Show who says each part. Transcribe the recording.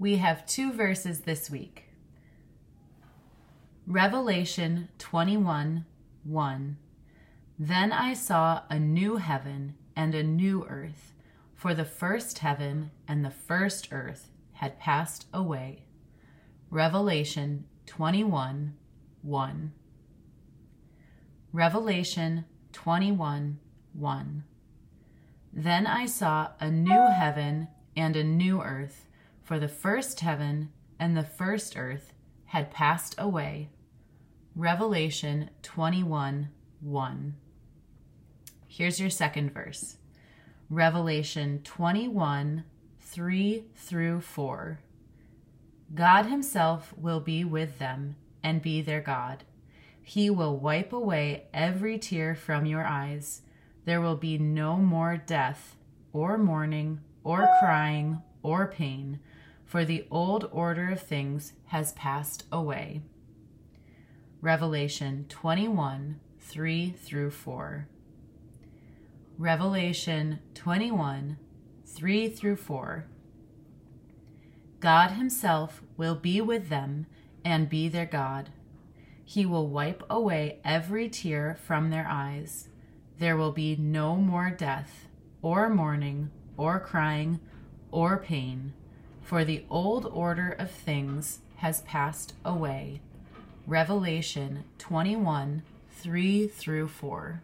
Speaker 1: We have two verses this week. Revelation 21 1. Then I saw a new heaven and a new earth, for the first heaven and the first earth had passed away. Revelation 21 1. Revelation 21 1. Then I saw a new heaven and a new earth, for the first heaven and the first earth had passed away. Revelation 21 1. Here's your second verse Revelation 21 3 through 4. God Himself will be with them and be their God. He will wipe away every tear from your eyes. There will be no more death, or mourning, or crying, or pain, for the old order of things has passed away. Revelation 21 3 through 4. Revelation 21 3 through 4. God Himself will be with them and be their God. He will wipe away every tear from their eyes. There will be no more death, or mourning, or crying, or pain, for the old order of things has passed away. Revelation 21 3 through 4.